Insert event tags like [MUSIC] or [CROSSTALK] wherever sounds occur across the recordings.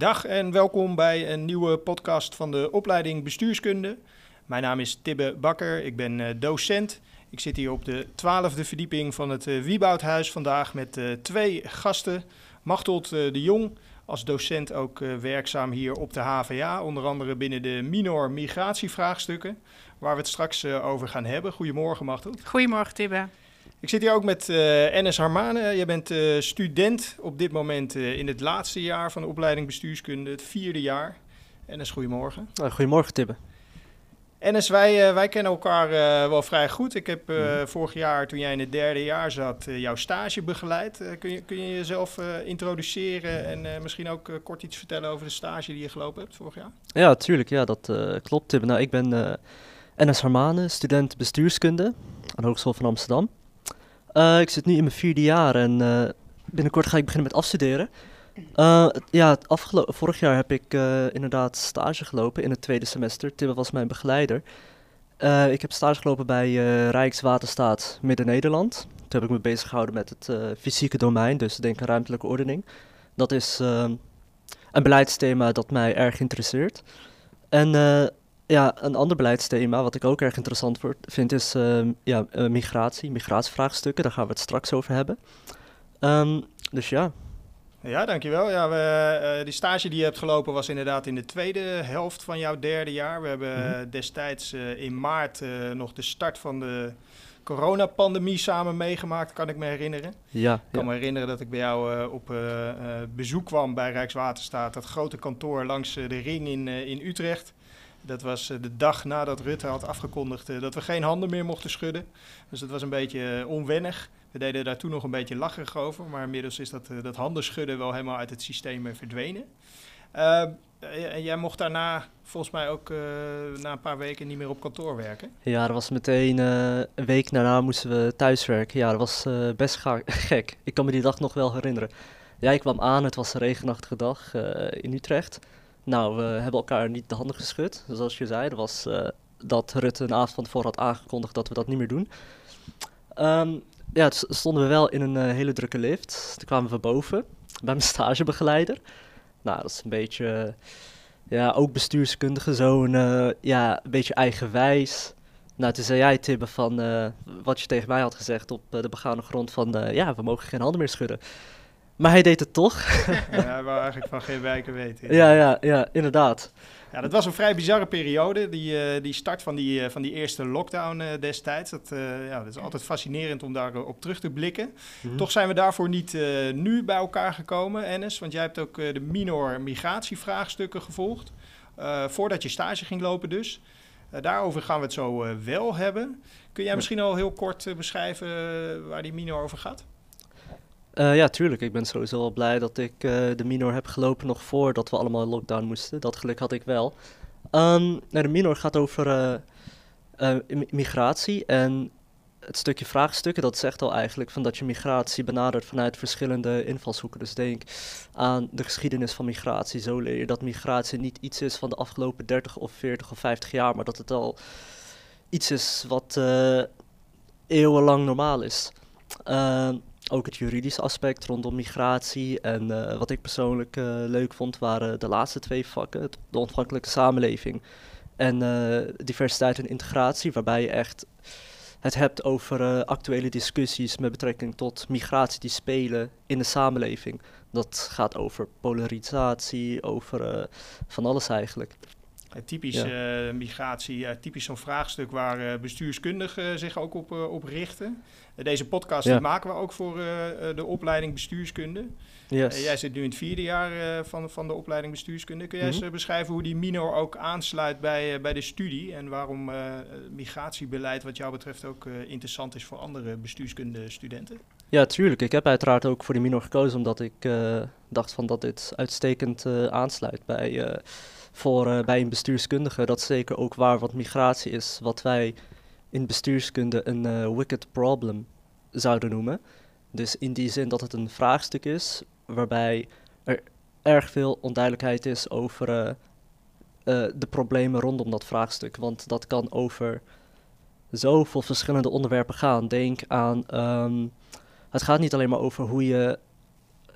Dag en welkom bij een nieuwe podcast van de opleiding Bestuurskunde. Mijn naam is Tibbe Bakker, ik ben eh, docent. Ik zit hier op de twaalfde verdieping van het uh, Wieboudhuis vandaag met uh, twee gasten. Machtold de Jong, als docent ook werkzaam hier op de HVA, onder andere binnen de minor migratievraagstukken, waar we het straks over gaan hebben. Goedemorgen Machtold. Goedemorgen Tibbe. Ik zit hier ook met uh, Enes Harmane. Je bent uh, student op dit moment uh, in het laatste jaar van de opleiding bestuurskunde, het vierde jaar. Enes, goedemorgen. goedemorgen Tibbe. Enes, wij, wij kennen elkaar wel vrij goed. Ik heb mm. vorig jaar, toen jij in het derde jaar zat, jouw stage begeleid. kun, je, kun je jezelf introduceren en misschien ook kort iets vertellen over de stage die je gelopen hebt vorig jaar? Ja, tuurlijk. Ja, dat klopt Tibbe. Nou, ik ben Enes Harmane, student bestuurskunde aan de Hogeschool van Amsterdam. Uh, ik zit nu in mijn vierde jaar en uh, binnenkort ga ik beginnen met afstuderen. Uh, ja, vorig jaar heb ik inderdaad stage gelopen in het tweede semester. Tibbe was mijn begeleider. ik heb stage gelopen bij Rijkswaterstaat Midden-Nederland. Toen heb ik me bezig gehouden met het fysieke domein, dus denk aan ruimtelijke ordening. Dat is een beleidsthema dat mij erg interesseert. En ja, een ander beleidsthema wat ik ook erg interessant vind is uh, ja, uh, migratie, migratievraagstukken. Daar gaan we het straks over hebben. Um, dus ja. Ja, dankjewel. Ja, we, uh, die stage die je hebt gelopen was inderdaad in de tweede helft van jouw derde jaar. We hebben mm -hmm. destijds eh, in maart nog de start van de coronapandemie samen meegemaakt, kan ik me herinneren. Ja, ik kan me herinneren dat ik bij jou op bezoek kwam bij Rijkswaterstaat, dat grote kantoor langs de ring in, in Utrecht. Dat was eh, de dag nadat Rutte had afgekondigd eh, dat we geen handen meer mochten schudden. Dus dat was een beetje eh, onwennig. We deden daar toen nog een beetje lacherig over, maar inmiddels is dat, dat handen schudden wel helemaal uit het systeem verdwenen. En jij mocht daarna volgens mij ook na een paar weken niet meer op kantoor werken. Ja, dat was meteen uh, een week daarna moesten we thuiswerken. Ja, dat was best [LAUGHS] gek. Ik kan me die dag nog wel herinneren. Ja, ik kwam aan, het was een regenachtige dag in Utrecht. Nou, we hebben elkaar niet de handen geschud. Zoals je zei, dat was uh, dat Rutte een avond van tevoren had aangekondigd dat we dat niet meer doen. Um, ja, stonden we wel in een uh, hele drukke lift. Toen kwamen we boven bij mijn stagebegeleider. Nou, dat is een beetje, ja, ook bestuurskundige, zo'n, uh, ja, een beetje eigenwijs. Nou, toen zei jij, Tibbe, van wat je tegen mij had gezegd op de begane grond van, ja, we mogen geen handen meer schudden. Maar hij deed het toch. [LAUGHS] ja, hij wou eigenlijk van geen wijken weten. Ja, ja, ja, inderdaad. Ja, dat was een vrij bizarre periode, die, uh, die start van die, uh, van die eerste lockdown uh, destijds. Dat, ja, dat is altijd fascinerend om daarop op terug te blikken. Mm -hmm. Toch zijn we daarvoor niet nu bij elkaar gekomen, Ennis. Want jij hebt ook de minor migratievraagstukken gevolgd. voordat je stage ging lopen dus. daarover gaan we het zo wel hebben. Kun jij misschien al heel kort beschrijven waar die minor over gaat? Uh, ja, tuurlijk. Ik ben sowieso wel blij dat ik uh, de minor heb gelopen nog voordat we allemaal in lockdown moesten. Dat geluk had ik wel. Um, nou, de minor gaat over uh, migratie en het stukje vraagstukken, dat zegt al eigenlijk van dat je migratie benadert vanuit verschillende invalshoeken. Dus denk aan de geschiedenis van migratie. Zo leer je dat migratie niet iets is van de afgelopen 30 of 40 of 50 jaar, maar dat het al iets is wat eeuwenlang normaal is. Uh, ook het juridische aspect rondom migratie. En uh, wat ik persoonlijk uh, leuk vond waren de laatste twee vakken, de ontvankelijke samenleving en uh, diversiteit en integratie, waarbij je echt het hebt over actuele discussies met betrekking tot migratie die spelen in de samenleving. Dat gaat over polarisatie, over van alles eigenlijk. Typisch ja. migratie, typisch zo'n vraagstuk waar bestuurskundigen zich ook op, op richten. Deze podcast maken we ook voor eh, eh, de opleiding bestuurskunde. Yes. jij zit nu in het vierde jaar eh, van, van de opleiding bestuurskunde. Kun jij eens mhm. beschrijven hoe die minor ook aansluit bij, bij de studie en waarom migratiebeleid wat jou betreft ook interessant is voor andere bestuurskundestudenten? Ja, tuurlijk. Ik heb uiteraard ook voor die minor gekozen omdat ik dacht van dat dit uitstekend aansluit bij, voor, bij een bestuurskundige. Dat zeker ook waar wat migratie is, wat wij in bestuurskunde een uh, wicked problem zouden noemen. Dus in die zin dat het een vraagstuk is waarbij er erg veel onduidelijkheid is over uh, de problemen rondom dat vraagstuk. Want dat kan over zoveel verschillende onderwerpen gaan. Denk aan, um, het gaat niet alleen maar over hoe je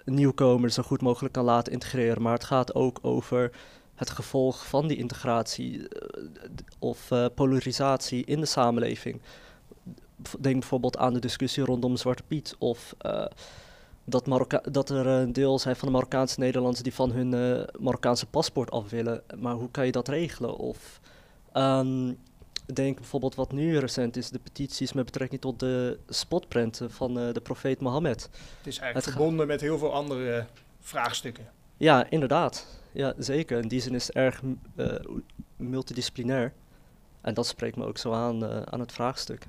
nieuwkomers zo goed mogelijk kan laten integreren. Maar het gaat ook over het gevolg van die integratie of polarisatie in de samenleving. Denk bijvoorbeeld aan de discussie rondom Zwarte Piet of dat, Marokka dat er een deel zijn van de Marokkaanse Nederlanders die van hun uh, Marokkaanse paspoort af willen. Maar hoe kan je dat regelen? Of um, denk bijvoorbeeld wat nu recent is, de petities met betrekking tot de spotprenten van uh, de profeet Mohammed. Het is eigenlijk het verbonden met heel veel andere vraagstukken. Ja, inderdaad. Ja, zeker. In die zin is het erg uh, multidisciplinair. En dat spreekt me ook zo aan, aan het vraagstuk.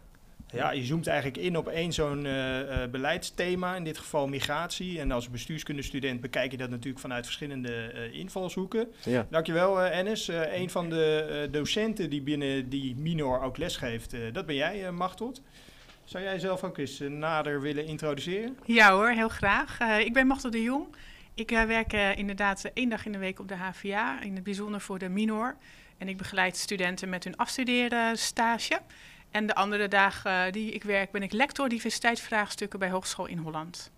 Ja, je zoomt eigenlijk in op één zo'n uh, beleidsthema, in dit geval migratie. En als bestuurskundestudent bekijk je dat natuurlijk vanuit verschillende uh, invalshoeken. Ja. Dankjewel uh, Ennis. een van de docenten die binnen die minor ook lesgeeft, dat ben jij Machtot. Zou jij zelf ook eens nader willen introduceren? Ja hoor, heel graag. ik ben Machtot de Jong. Ik werk inderdaad één dag in de week op de HVA, in het bijzonder voor de minor. En ik begeleid studenten met hun afstuderen stage. En de andere dagen die ik werk ben ik lector diversiteitsvraagstukken bij Hogeschool in Holland.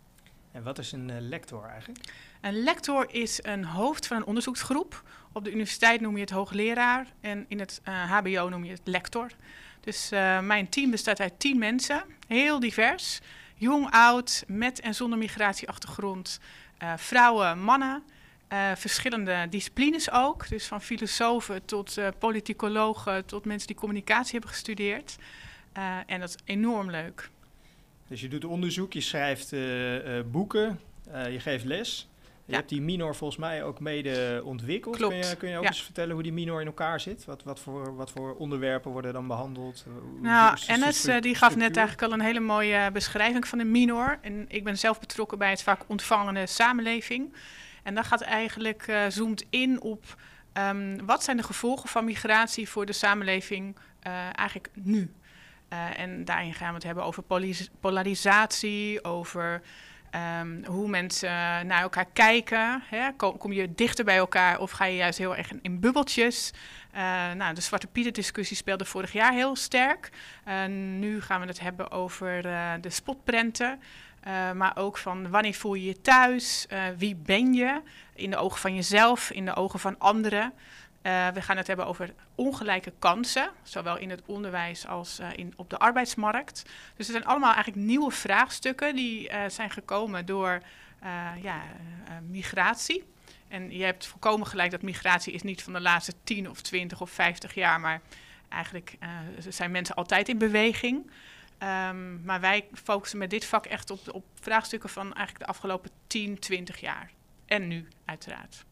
En wat is een lector eigenlijk? Een lector is een hoofd van een onderzoeksgroep. Op de universiteit noem je het hoogleraar en in het eh, HBO noem je het lector. Dus mijn team bestaat uit tien mensen, heel divers. Jong, oud, met en zonder migratieachtergrond. Vrouwen, mannen. Uh, verschillende disciplines ook. Dus van filosofen tot uh, politicologen tot mensen die communicatie hebben gestudeerd. En dat is enorm leuk. Dus je doet onderzoek, je schrijft boeken, je geeft les. Je hebt die minor volgens mij ook mede ontwikkeld. Klopt. Kun je, kun je ook eens vertellen hoe die minor in elkaar zit? Wat, wat, voor, wat voor onderwerpen worden dan behandeld? nou, Ennis die gaf net eigenlijk al een hele mooie beschrijving van de minor. En ik ben zelf betrokken bij het vaak ontvangende samenleving. En dat gaat eigenlijk, uh, zoomt in op um, wat zijn de gevolgen van migratie voor de samenleving uh, eigenlijk nu. Uh, en daarin gaan we het hebben over polarisatie, over um, hoe mensen naar elkaar kijken. Hè? Kom, kom, je dichter bij elkaar of ga je juist heel erg in, bubbeltjes? nou, de Zwarte Pieten discussie speelde vorig jaar heel sterk. nu gaan we het hebben over de spotprenten. Uh, maar ook van wanneer voel je je thuis? Uh, wie ben je? In de ogen van jezelf, in de ogen van anderen. Uh, we gaan het hebben over ongelijke kansen, zowel in het onderwijs als in, op de arbeidsmarkt. Dus het zijn allemaal eigenlijk nieuwe vraagstukken die zijn gekomen door ja, migratie. En je hebt volkomen gelijk dat migratie is niet van de laatste 10 of 20 of 50 jaar, maar eigenlijk zijn mensen altijd in beweging. Um, maar wij focussen met dit vak echt op, op vraagstukken van eigenlijk de afgelopen 10, 20 jaar. En nu, uiteraard.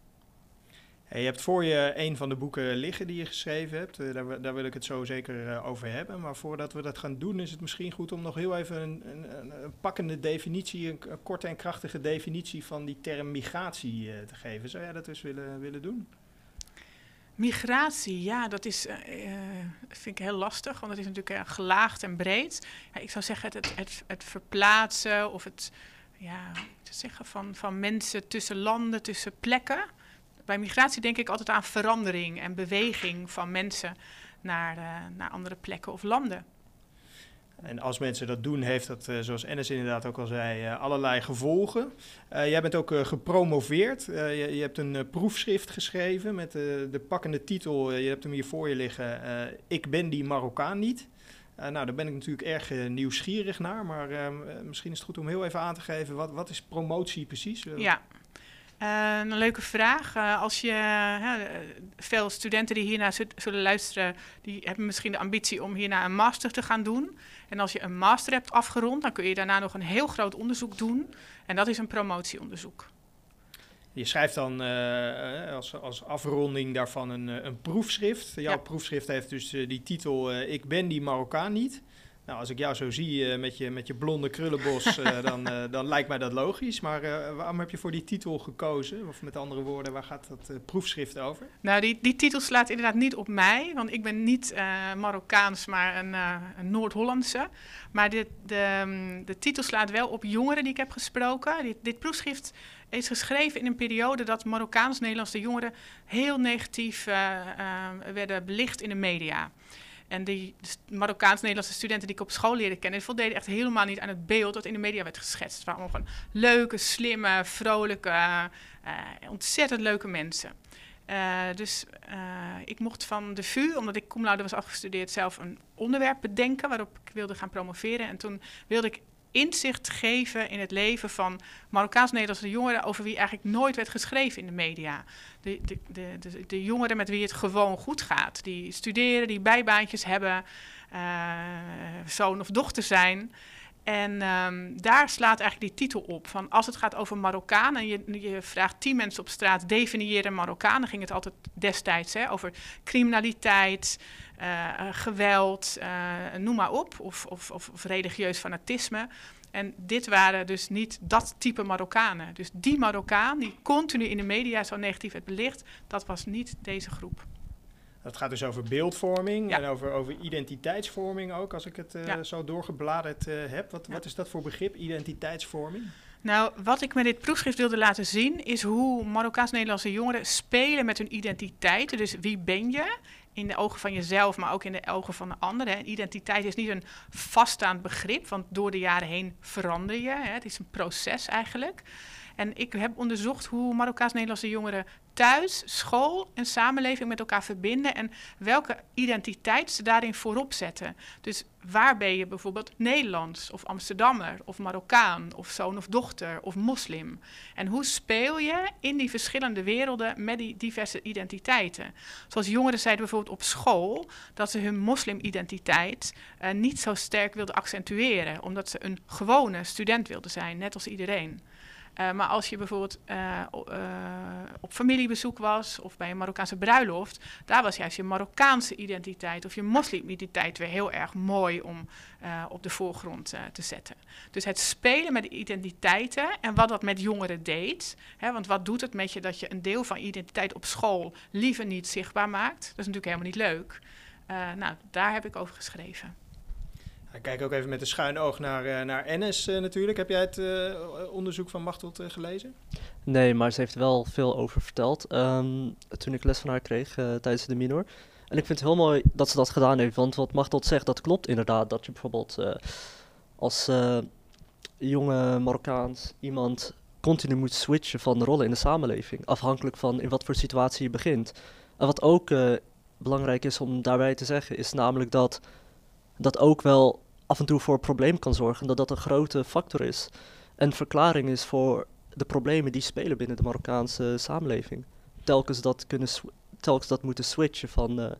Hey, je hebt voor je een van de boeken liggen die je geschreven hebt. Uh, daar, daar, wil ik het zo zeker uh, over hebben. Maar voordat we dat gaan doen, is het misschien goed om nog heel even een, een, een pakkende definitie, een, korte en krachtige definitie van die term migratie te geven. Zou jij dat eens willen, willen doen? Migratie, ja, dat is, vind ik heel lastig, want het is natuurlijk gelaagd en breed. Ja, ik zou zeggen het, het, het, verplaatsen of het ja, zeggen van, van mensen tussen landen, tussen plekken. Bij migratie denk ik altijd aan verandering en beweging van mensen naar, uh, naar andere plekken of landen. En als mensen dat doen, heeft dat, uh, zoals Ennis inderdaad ook al zei, uh, allerlei gevolgen. Uh, jij bent ook gepromoveerd. Je, je, hebt een proefschrift geschreven met de pakkende titel, je hebt hem hier voor je liggen, Ik ben die Marokkaan niet. nou, daar ben ik natuurlijk erg nieuwsgierig naar, maar misschien is het goed om heel even aan te geven, wat, wat is promotie precies? ja, uh, een leuke vraag. Uh, als je, uh, veel studenten die hiernaar zullen luisteren, die hebben misschien de ambitie om hierna een master te gaan doen. En als je een master hebt afgerond, dan kun je daarna nog een heel groot onderzoek doen. En dat is een promotieonderzoek. Je schrijft dan als, als afronding daarvan een, een proefschrift. Jouw ja. proefschrift heeft dus die titel Ik ben die Marokkaan niet. Nou, als ik jou zo zie uh, met, je, met je blonde krullenbos, uh, [LAUGHS] dan, uh, dan lijkt mij dat logisch. Maar waarom heb je voor die titel gekozen? Of met andere woorden, waar gaat dat proefschrift over? Nou, die, die titel slaat inderdaad niet op mij, want ik ben niet Marokkaans, maar een, een Noord-Hollandse. Maar dit, de, um, de titel slaat wel op jongeren die ik heb gesproken. Dit, dit proefschrift is geschreven in een periode dat Marokkaans-Nederlandse jongeren heel negatief werden belicht in de media. En die Marokkaans-Nederlandse studenten die ik op school leerde kennen, die voldeden echt helemaal niet aan het beeld dat in de media werd geschetst. Het waren allemaal gewoon leuke, slimme, vrolijke, uh, ontzettend leuke mensen. Uh, dus ik mocht van de VU, omdat ik cum laude was afgestudeerd, zelf een onderwerp bedenken waarop ik wilde gaan promoveren. En toen wilde ik inzicht geven in het leven van Marokkaans-Nederlandse jongeren over wie eigenlijk nooit werd geschreven in de media. De, de, de, de, jongeren met wie het gewoon goed gaat, die studeren, die bijbaantjes hebben, uh, zoon of dochter zijn. En um, daar slaat eigenlijk die titel op. Van als het gaat over Marokkaan en je, je vraagt tien mensen op straat definiëren Marokkaan, dan ging het altijd destijds hè, over criminaliteit, geweld, uh, noem maar op, of, of, of, of, religieus fanatisme. En dit waren dus niet dat type Marokkanen. Dus die Marokkaan die continu in de media zo negatief werd belicht, dat was niet deze groep. Dat gaat dus over beeldvorming en over, over identiteitsvorming ook, als ik het uh, zo doorgebladerd uh, heb. Wat, ja. wat is dat voor begrip, identiteitsvorming? Nou, wat ik met dit proefschrift wilde laten zien, is hoe Marokkaans-Nederlandse jongeren spelen met hun identiteit. Dus wie ben je? In de ogen van jezelf, maar ook in de ogen van de anderen. Identiteit is niet een vaststaand begrip, want door de jaren heen verander je. Hè. Het is een proces eigenlijk. En ik heb onderzocht hoe Marokkaans-Nederlandse jongeren thuis, school en samenleving met elkaar verbinden en welke identiteit ze daarin voorop zetten. Dus waar ben je bijvoorbeeld Nederlands of Amsterdammer of Marokkaan of zoon of dochter of moslim? En hoe speel je in die verschillende werelden met die diverse identiteiten? Zoals jongeren zeiden bijvoorbeeld op school dat ze hun moslimidentiteit uh, niet zo sterk wilden accentueren, omdat ze een gewone student wilden zijn, net als iedereen. Uh, maar als je bijvoorbeeld uh, uh, op familiebezoek was of bij een Marokkaanse bruiloft, daar was juist je Marokkaanse identiteit of je moslimidentiteit weer heel erg mooi om op de voorgrond te zetten. Dus het spelen met de identiteiten en wat dat met jongeren deed. Hè, want wat doet het met je dat je een deel van identiteit op school liever niet zichtbaar maakt? Dat is natuurlijk helemaal niet leuk. nou, daar heb ik over geschreven. Ik kijk ook even met een schuin oog naar, uh, naar Ennis uh, natuurlijk. Heb jij het uh, onderzoek van Machteld gelezen? Nee, maar ze heeft wel veel over verteld. Um, toen ik les van haar kreeg tijdens de minor. En ik vind het heel mooi dat ze dat gedaan heeft. Want wat Machteld zegt, dat klopt inderdaad. Dat je bijvoorbeeld als jonge Marokkaans iemand continu moet switchen van rollen in de samenleving. Afhankelijk van in wat voor situatie je begint. En wat ook belangrijk is om daarbij te zeggen, is namelijk dat dat ook wel af en toe voor een probleem kan zorgen, dat dat een grote factor is. En verklaring is voor de problemen die spelen binnen de Marokkaanse samenleving. Telkens dat, kunnen telkens dat moeten switchen van uh,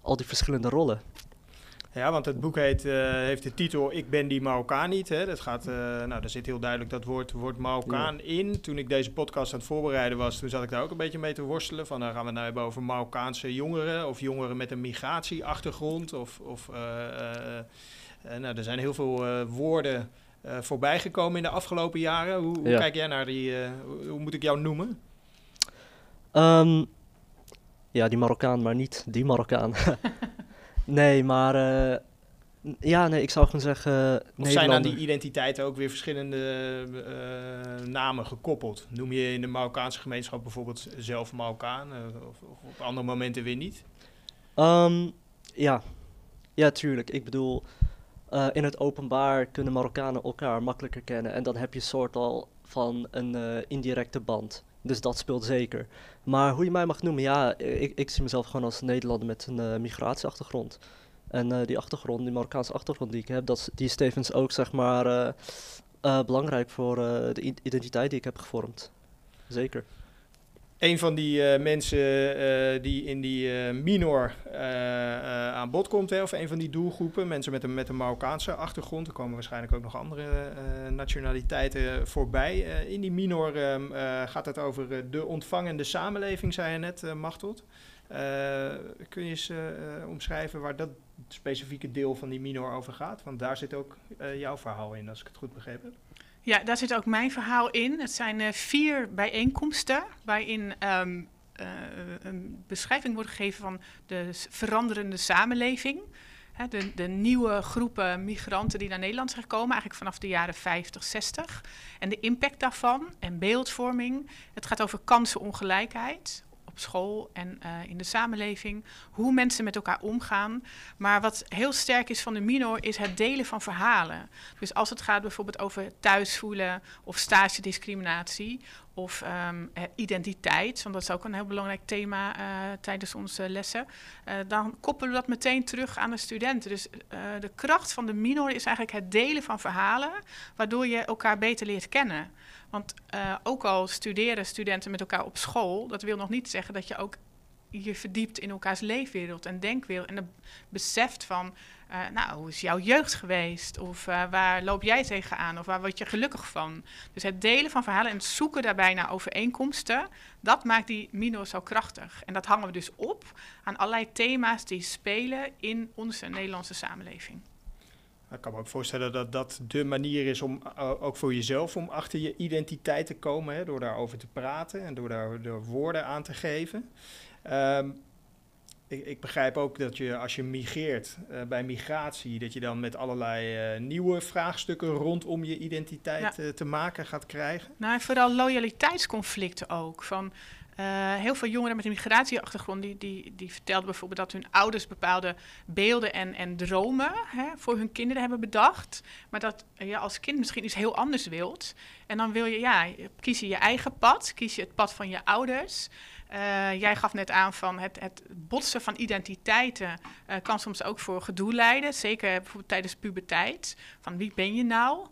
al die verschillende rollen. Ja, want het boek heet, uh, heeft de titel Ik ben die Marokkaan niet. Hè. Dat gaat, uh, nou, daar zit heel duidelijk dat woord, woord Marokkaan ja. in. Toen ik deze podcast aan het voorbereiden was, toen zat ik daar ook een beetje mee te worstelen. Van, dan gaan we nou hebben over Marokkaanse jongeren of jongeren met een migratieachtergrond. Of, of nou, er zijn heel veel woorden voorbij gekomen in de afgelopen jaren. Hoe, hoe ja. kijk jij naar die, hoe, hoe, moet ik jou noemen? Um, ja, die Marokkaan, maar niet die Marokkaan. [LAUGHS] Nee, maar ja, nee, ik zou gewoon zeggen. Of zijn aan die identiteiten ook weer verschillende uh, namen gekoppeld? Noem je in de Marokkaanse gemeenschap bijvoorbeeld zelf Marokkaan uh, of, of, op andere momenten weer niet? Um, ja. ja, tuurlijk. Ik bedoel, in het openbaar kunnen Marokkanen elkaar makkelijker kennen en dan heb je soort al van een indirecte band. Dus dat speelt zeker. Maar hoe je mij mag noemen, ja, ik, ik zie mezelf gewoon als Nederlander met een uh, migratieachtergrond. En die achtergrond, die Marokkaanse achtergrond die ik heb, dat, die is tevens ook zeg maar belangrijk voor de identiteit die ik heb gevormd. Zeker. Een van die uh, mensen uh, die in die uh, minor aan bod komt, hè, of een van die doelgroepen, mensen met een, met een Marokkaanse achtergrond, er komen waarschijnlijk ook nog andere nationaliteiten voorbij. in die minor ehm, gaat het over de ontvangende samenleving, zei je net, Machteld. kun je eens omschrijven waar dat specifieke deel van die minor over gaat? Want daar zit ook jouw verhaal in, als ik het goed begrepen heb. Ja, daar zit ook mijn verhaal in. Het zijn uh, vier bijeenkomsten waarin um, uh, een beschrijving wordt gegeven van de veranderende samenleving. Hè, de, de, nieuwe groepen migranten die naar Nederland zijn gekomen, eigenlijk vanaf de jaren 50, 60. En de impact daarvan en beeldvorming. Het gaat over kansenongelijkheid op school en in de samenleving. Hoe mensen met elkaar omgaan. Maar wat heel sterk is van de minor is het delen van verhalen. Dus als het gaat bijvoorbeeld over thuisvoelen of stage discriminatie of um, identiteit, want dat is ook een heel belangrijk thema uh, tijdens onze lessen, dan koppelen we dat meteen terug aan de studenten. Dus de kracht van de minor is eigenlijk het delen van verhalen, waardoor je elkaar beter leert kennen. Want ook al studeren studenten met elkaar op school, dat wil nog niet zeggen dat je ook je verdiept in elkaars leefwereld en denkwereld en beseft van uh, nou, hoe is jouw jeugd geweest? Of uh, waar loop jij tegenaan? Of waar word je gelukkig van? Dus het delen van verhalen en het zoeken daarbij naar overeenkomsten, dat maakt die minor zo krachtig. En dat hangen we dus op aan allerlei thema's die spelen in onze Nederlandse samenleving. Ik kan me ook voorstellen dat dat de manier is om uh, ook voor jezelf om achter je identiteit te komen, hè, door daarover te praten en door daar door woorden aan te geven. Um, ik, ik, begrijp ook dat je als je migreert uh, bij migratie, dat je dan met allerlei uh, nieuwe vraagstukken rondom je identiteit ja. uh, te maken gaat krijgen. Nou, vooral loyaliteitsconflicten ook. Van, heel veel jongeren met een migratieachtergrond die, die, die vertelden bijvoorbeeld dat hun ouders bepaalde beelden en, en dromen hè, voor hun kinderen hebben bedacht. Maar dat je als kind misschien iets heel anders wilt. En dan wil je, ja, kies je je eigen pad, kies je het pad van je ouders. Uh, jij gaf net aan van het, het botsen van identiteiten uh, kan soms ook voor gedoe leiden. Zeker bijvoorbeeld tijdens puberteit. Van wie ben je nou?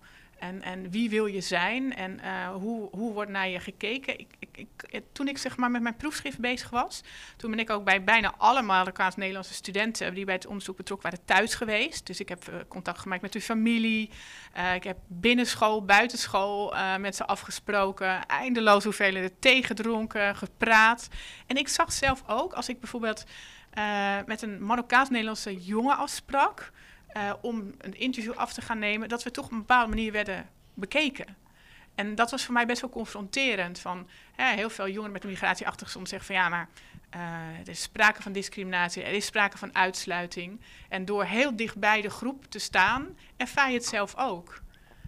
En, en wie wil je zijn en uh, hoe, hoe wordt naar je gekeken? Ik, ik, ik, toen ik zeg maar, met mijn proefschrift bezig was, toen ben ik ook bij bijna alle Marokkaans-Nederlandse studenten die bij het onderzoek betrokken waren thuis geweest. Dus ik heb uh, contact gemaakt met hun familie. Uh, ik heb binnenschool, buitenschool met ze afgesproken. Eindeloos hoeveelheden thee gedronken, gepraat. En ik zag zelf ook, als ik bijvoorbeeld met een Marokkaans-Nederlandse jongen afsprak uh, om een interview af te gaan nemen, dat we toch op een bepaalde manier werden bekeken. En dat was voor mij best wel confronterend. Van, hè, heel veel jongeren met een migratieachtergrond zeggen van ja, maar uh, er is sprake van discriminatie, er is sprake van uitsluiting. En door heel dicht bij de groep te staan, ervaar je het zelf ook.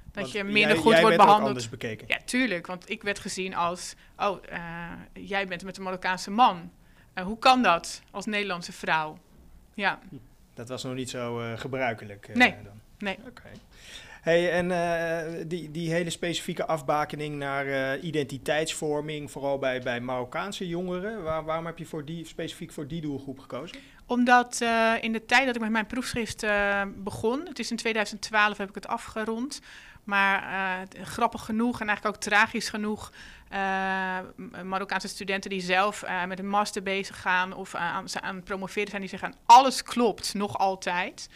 Dat want je minder jij, goed jij wordt behandeld. Anders bekeken. Ja, tuurlijk. Want ik werd gezien als, oh, uh, jij bent met een Marokkaanse man. Uh, hoe kan dat als Nederlandse vrouw? Ja. Dat was nog niet zo uh, gebruikelijk. Uh, nee. Dan. nee. Okay. Hey, en uh, die, die hele specifieke afbakening naar identiteitsvorming, vooral bij, bij Marokkaanse jongeren, waar, waarom heb je voor die, specifiek voor die doelgroep gekozen? Omdat in de tijd dat ik met mijn proefschrift begon, het is in 2012 heb ik het afgerond, maar grappig genoeg en eigenlijk ook tragisch genoeg uh, Marokkaanse studenten die zelf uh, met een master bezig gaan of aan, aan het promoveren zijn, die zeggen alles klopt, nog altijd.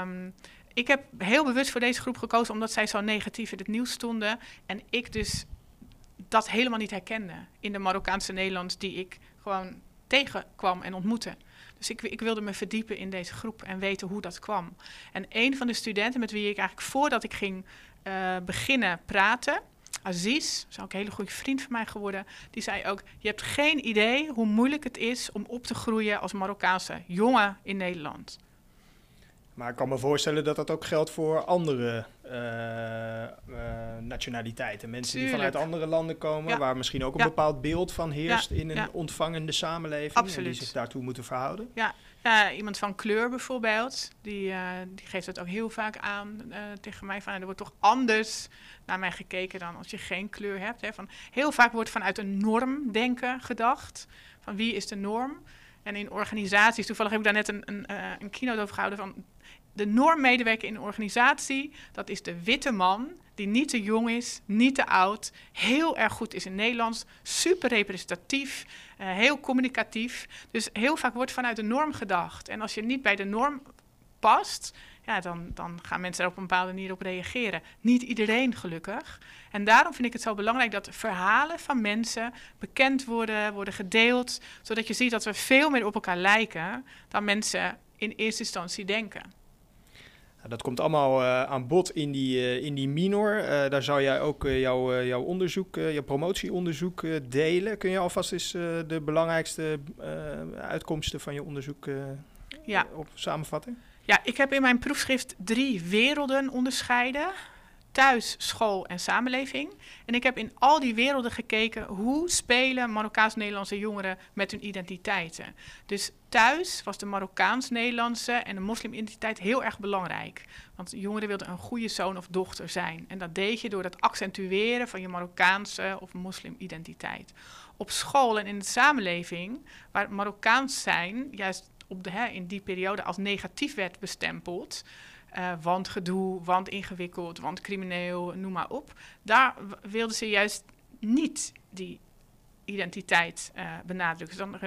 Um, ik heb heel bewust voor deze groep gekozen omdat zij zo negatief in het nieuws stonden en ik dus dat helemaal niet herkende in de Marokkaanse Nederlands die ik gewoon tegenkwam en ontmoette. Dus ik, ik, wilde me verdiepen in deze groep en weten hoe dat kwam. En een van de studenten met wie ik eigenlijk voordat ik ging beginnen praten, Aziz, is ook een hele goede vriend van mij geworden, die zei ook: Je hebt geen idee hoe moeilijk het is om op te groeien als Marokkaanse jongen in Nederland. Maar ik kan me voorstellen dat dat ook geldt voor andere uh, uh, nationaliteiten. Mensen Tuurlijk. die vanuit andere landen komen, Ja. waar misschien ook een Ja. bepaald beeld van heerst Ja, in een ontvangende samenleving. En die zich daartoe moeten verhouden. Ja, ja, iemand van kleur bijvoorbeeld, die, eh, die geeft het ook heel vaak aan eh, tegen mij. Van, er wordt toch anders naar mij gekeken dan als je geen kleur hebt. Hè. Van, heel vaak wordt vanuit een normdenken gedacht. Van wie is de norm? En in organisaties, toevallig heb ik daar net een, een, eh, een keynote over gehouden van de normmedewerker in een organisatie, dat is de witte man die niet te jong is, niet te oud, heel erg goed is in Nederlands, super representatief, eh, heel communicatief. Dus heel vaak wordt vanuit de norm gedacht. En als je niet bij de norm past, ja, dan, dan gaan mensen er op een bepaalde manier op reageren. Niet iedereen gelukkig. En daarom vind ik het zo belangrijk dat verhalen van mensen bekend worden, worden gedeeld, zodat je ziet dat we veel meer op elkaar lijken dan mensen in eerste instantie denken. Nou, dat komt allemaal eh, aan bod in die, eh, in die minor. Eh, daar zou jij ook jouw, jouw onderzoek, jouw promotieonderzoek delen. Kun je alvast eens de belangrijkste uitkomsten van je onderzoek Ja. op samenvatten? Ja, ik heb in mijn proefschrift drie werelden onderscheiden. Thuis, school en samenleving. En ik heb in al die werelden gekeken hoe spelen Marokkaans-Nederlandse jongeren met hun identiteiten. Dus thuis was de Marokkaans-Nederlandse en de moslimidentiteit heel erg belangrijk. Want jongeren wilden een goede zoon of dochter zijn. En dat deed je door het accentueren van je Marokkaanse of moslimidentiteit. Op school en in de samenleving, waar Marokkaans zijn juist op de, hè, in die periode als negatief werd bestempeld uh, want gedoe, want ingewikkeld, want crimineel, noem maar op. Daar wilden ze juist niet die identiteit uh, benadrukken. Dan,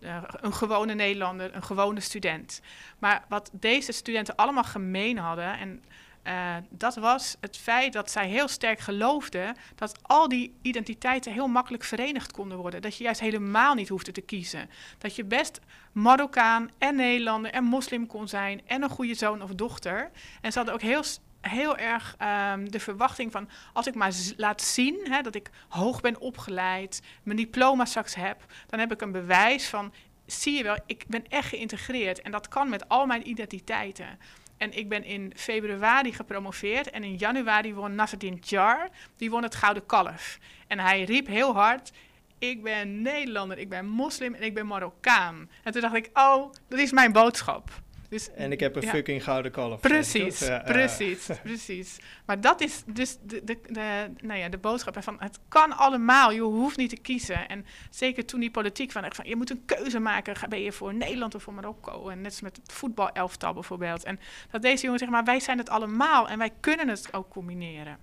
uh, een gewone Nederlander, een gewone student. Maar wat deze studenten allemaal gemeen hadden, en uh, dat was het feit dat zij heel sterk geloofden dat al die identiteiten heel makkelijk verenigd konden worden. Dat je juist helemaal niet hoefde te kiezen. Dat je best Marokkaan en Nederlander en moslim kon zijn en een goede zoon of dochter. En ze hadden ook heel, heel erg um, de verwachting van als ik maar laat zien hè, dat ik hoog ben opgeleid, mijn diploma straks heb, dan heb ik een bewijs van zie je wel, ik ben echt geïntegreerd en dat kan met al mijn identiteiten. En ik ben in februari gepromoveerd. En in januari won Nasreddin Jar. Die won het Gouden Kalf. En hij riep heel hard... Ik ben Nederlander, ik ben moslim en ik ben Marokkaan. En toen dacht ik, oh, dat is mijn boodschap. Dus, en ik heb een fucking gouden kalf. Precies, precies, precies. Maar dat is dus de, de, de, nou ja, de boodschap van het kan allemaal, je hoeft niet te kiezen. En zeker toen die politiek van, van je moet een keuze maken, ben je voor Nederland of voor Marokko? En net als met het voetbalelftal bijvoorbeeld. En dat deze jongen zegt, maar wij zijn het allemaal en wij kunnen het ook combineren.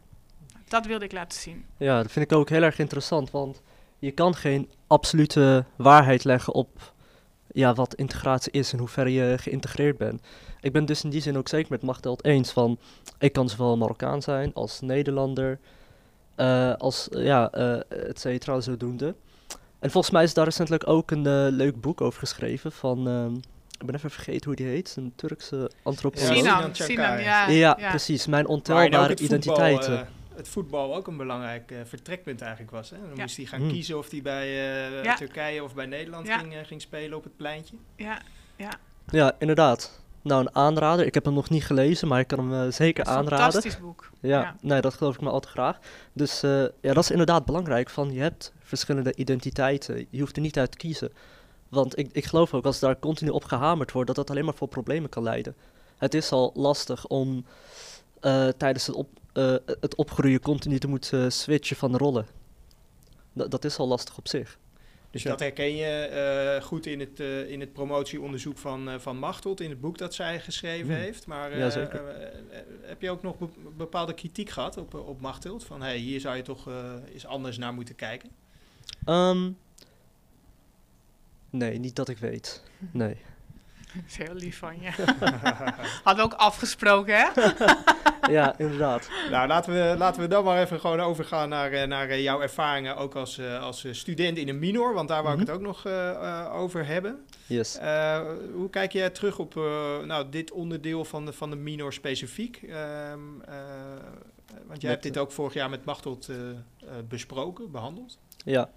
Dat wilde ik laten zien. Ja, dat vind ik ook heel erg interessant, want je kan geen absolute waarheid leggen op ja, wat integratie is en hoe ver je geïntegreerd bent. Ik ben dus in die zin ook zeker met Machteld eens van, ik kan zowel Marokkaan zijn als Nederlander, uh, als, ja, uh, et cetera, zodoende. En volgens mij is daar recentelijk ook een uh, leuk boek over geschreven van, uh, ik ben even vergeten hoe die heet, een Turkse antropoloog. Sinan, Sinan, ja, ja, ja. precies, mijn ontelbare identiteiten. Voetbal, het voetbal ook een belangrijk uh, vertrekpunt eigenlijk was. Hè? Dan moest hij gaan hmm. kiezen of hij bij uh, Turkije of bij Nederland ging, uh, ging spelen op het pleintje. Ja, ja. Ja, inderdaad. Nou, een aanrader. Ik heb hem nog niet gelezen, maar ik kan hem zeker een aanraden. fantastisch boek. Ja, ja, nee, dat geloof ik me al te graag. Dus ja, dat is inderdaad belangrijk. Van, je hebt verschillende identiteiten. Je hoeft er niet uit te kiezen. Want ik, ik geloof ook, als daar continu op gehamerd wordt, dat dat alleen maar voor problemen kan leiden. Het is al lastig om tijdens het op, uh, het opgroeien continu te moeten uh, switchen van de rollen. D dat is al lastig op zich. Dus dat herken je uh, goed in het, in het promotieonderzoek van, van Machteld, in het boek dat zij geschreven mm. heeft. Maar ja, heb je ook nog be bepaalde kritiek gehad op, op Machteld? Van hey, hier zou je toch eens anders naar moeten kijken? Um, nee, niet dat ik weet. Nee. [LAUGHS] Dat is heel lief van je. [LAUGHS] Hadden we ook afgesproken, hè? [LAUGHS] [LAUGHS] ja, inderdaad. Nou, laten we, laten we dan maar even gewoon overgaan naar, eh, naar eh, jouw ervaringen ook als, uh, als student in een minor. Want daar wou ik mhm. het ook nog uh, over hebben. Yes. hoe kijk jij terug op nou, dit onderdeel van de, van de minor specifiek? Ehm, want jij hebt dit ook vorig jaar met Machteld besproken, behandeld. Ja.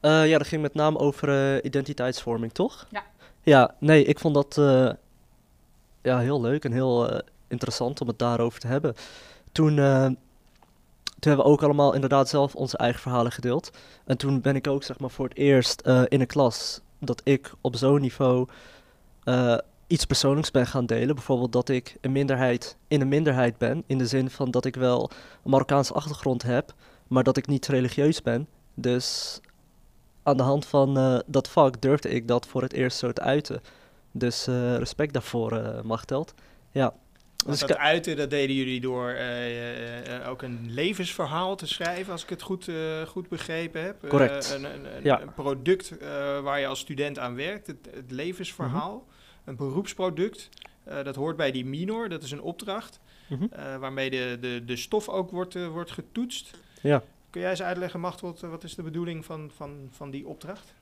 ja, dat ging met name over identiteitsvorming, toch? Ja. Ja, nee, ik vond dat uh, ja, heel leuk en heel interessant om het daarover te hebben. Toen, uh, toen hebben we ook allemaal inderdaad zelf onze eigen verhalen gedeeld. En toen ben ik ook zeg maar voor het eerst in een klas dat ik op zo'n niveau iets persoonlijks ben gaan delen. Bijvoorbeeld dat ik een minderheid in een minderheid ben. In de zin van dat ik wel een Marokkaanse achtergrond heb, maar dat ik niet religieus ben. Dus aan de hand van dat vak durfde ik dat voor het eerst zo te uiten. Dus respect daarvoor, uh, Machteld. Ja. Dus dat uiten, dat deden jullie door ook een levensverhaal te schrijven, als ik het goed, goed begrepen heb. Correct. Een, een, ja. product waar je als student aan werkt, het, het levensverhaal. Mm -hmm. Een beroepsproduct. dat hoort bij die minor, dat is een opdracht. Mm -hmm. waarmee de, de, de stof ook wordt, wordt getoetst. Ja. Kun jij eens uitleggen, Machteld, wat is de bedoeling van, van, van die opdracht?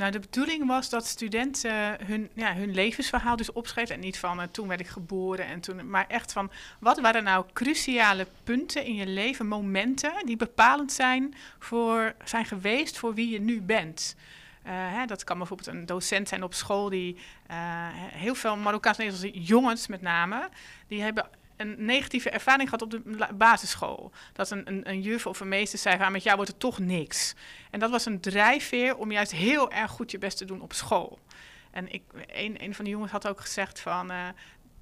Nou, de bedoeling was dat studenten hun, ja, hun levensverhaal dus opschreven. En niet van uh, toen werd ik geboren en toen. Maar echt van wat waren nou cruciale punten in je leven, momenten die bepalend zijn, voor, zijn geweest voor wie je nu bent. Uh, hè, dat kan bijvoorbeeld een docent zijn op school die uh, heel veel Marokkaanse Nederlandse jongens met name, die hebben een negatieve ervaring gehad op de basisschool. Dat een, een, een juf of een meester zei van, met jou wordt het toch niks. En dat was een drijfveer om juist heel erg goed je best te doen op school. En ik, een, een van de jongens had ook gezegd van, uh,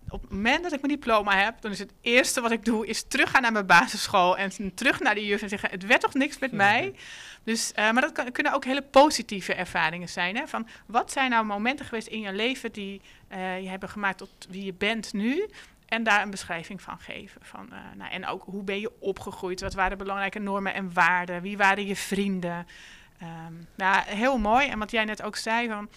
op het moment dat ik mijn diploma heb, dan is het eerste wat ik doe, is teruggaan naar mijn basisschool en terug naar de juf en zeggen, het werd toch niks met mij. Dus, uh, maar dat kan, kunnen ook hele positieve ervaringen zijn. Hè? Van, wat zijn nou momenten geweest in je leven die uh, je hebben gemaakt tot wie je bent nu? En daar een beschrijving van geven. Van, uh, nou, en ook hoe ben je opgegroeid? Wat waren belangrijke normen en waarden? Wie waren je vrienden? Um, nou, heel mooi. En wat jij net ook zei, van,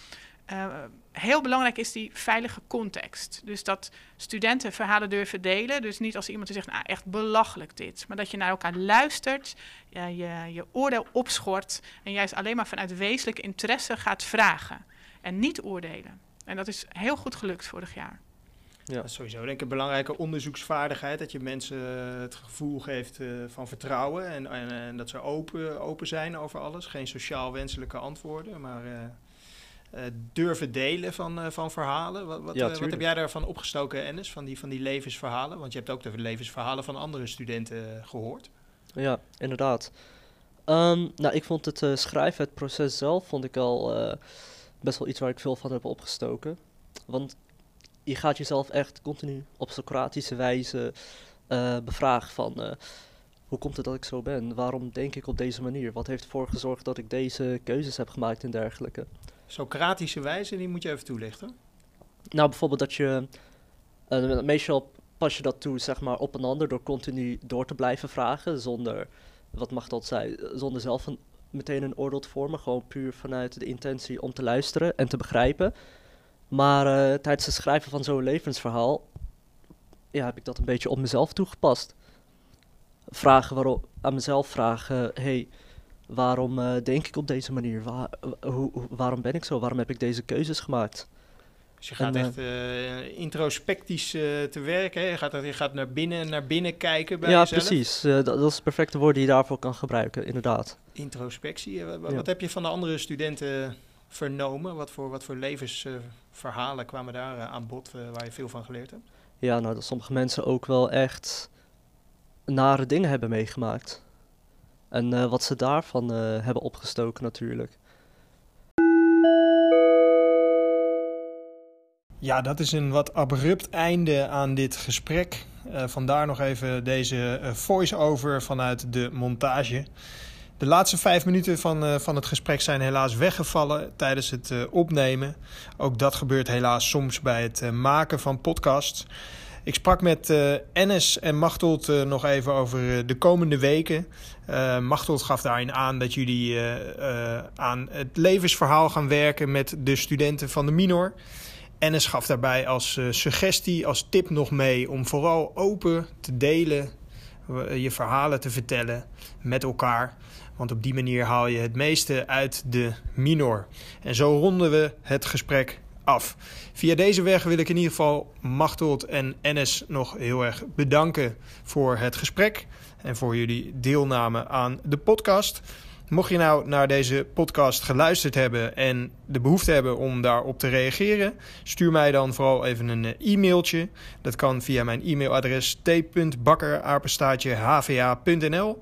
uh, heel belangrijk is die veilige context. Dus dat studenten verhalen durven delen. Dus niet als iemand zegt, nou echt belachelijk dit. Maar dat je naar elkaar luistert, je, je oordeel opschort en juist alleen maar vanuit wezenlijk interesse gaat vragen. En niet oordelen. En dat is heel goed gelukt vorig jaar. Ja. Dat is sowieso denk ik een belangrijke onderzoeksvaardigheid. Dat je mensen het gevoel geeft uh, van vertrouwen. En, en, en, dat ze open, open zijn over alles. Geen sociaal wenselijke antwoorden, maar... Uh, uh, durven delen van, uh, van verhalen. Wat, wat, ja, uh, wat, heb jij daarvan opgestoken, Ennis, van die, van die levensverhalen? Want je hebt ook de levensverhalen van andere studenten gehoord. Ja, inderdaad. Um, nou, ik vond het schrijven, het proces zelf, vond ik al best wel iets waar ik veel van heb opgestoken. Want je gaat jezelf echt continu op Socratische wijze bevragen van... hoe komt het dat ik zo ben? Waarom denk ik op deze manier? Wat heeft ervoor gezorgd dat ik deze keuzes heb gemaakt en dergelijke? Socratische wijze, die moet je even toelichten. Nou, bijvoorbeeld dat je... Uh, meestal pas je dat toe, zeg maar, op een ander door continu door te blijven vragen, zonder, wat mag dat zijn, zonder zelf een, meteen een oordeel te vormen, gewoon puur vanuit de intentie om te luisteren en te begrijpen. Maar uh, tijdens het schrijven van zo'n levensverhaal, ja, heb ik dat een beetje op mezelf toegepast. Vragen waarop, aan mezelf vragen, hey, waarom uh, denk ik op deze manier? Waar, hoe, waarom ben ik zo? Waarom heb ik deze keuzes gemaakt? Dus je gaat en, echt uh, introspectisch uh, te werken. Je gaat, je gaat naar binnen, naar binnen kijken bij ja, jezelf. precies. Dat, dat, is het perfecte woord die je daarvoor kan gebruiken, inderdaad. Introspectie. Wat, ja. wat heb je van de andere studenten vernomen? Wat voor, wat voor levensverhalen kwamen daar aan bod waar je veel van geleerd hebt? Ja, nou dat sommige mensen ook wel echt nare dingen hebben meegemaakt. En uh, wat ze daarvan uh, hebben opgestoken natuurlijk. Ja, dat is een wat abrupt einde aan dit gesprek. Uh, vandaar nog even deze voice-over vanuit de montage. De laatste vijf minuten van, van het gesprek zijn helaas weggevallen tijdens het opnemen. Ook dat gebeurt helaas soms bij het maken van podcasts. Ik sprak met Ennis en Machtold nog even over de komende weken. Machtold gaf daarin aan dat jullie aan het levensverhaal gaan werken met de studenten van de minor. Ennis gaf daarbij als suggestie, als tip nog mee om vooral open te delen, je verhalen te vertellen met elkaar. Want op die manier haal je het meeste uit de minor. En zo ronden we het gesprek af. Via deze weg wil ik in ieder geval Machtold en Ennis nog heel erg bedanken voor het gesprek en voor jullie deelname aan de podcast. Mocht je nou naar deze podcast geluisterd hebben en de behoefte hebben om daarop te reageren, stuur mij dan vooral even een eh, e-mailtje. Dat kan via mijn e-mailadres t.bakker.hva.nl.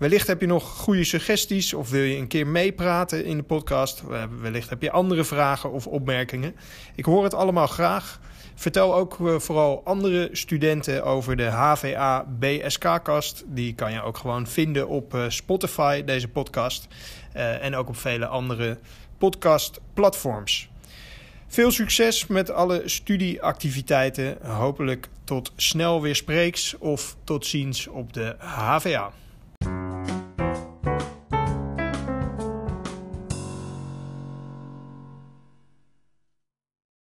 Wellicht heb je nog goede suggesties of wil je een keer meepraten in de podcast. Wellicht heb je andere vragen of opmerkingen. Ik hoor het allemaal graag. Vertel ook eh, vooral andere studenten over de HVA BSK-kast. Die kan je ook gewoon vinden op eh, Spotify, deze podcast. Uh, en ook op vele andere podcastplatforms. Veel succes met alle studieactiviteiten. Hopelijk tot snel weer spreeks of tot ziens op de HVA.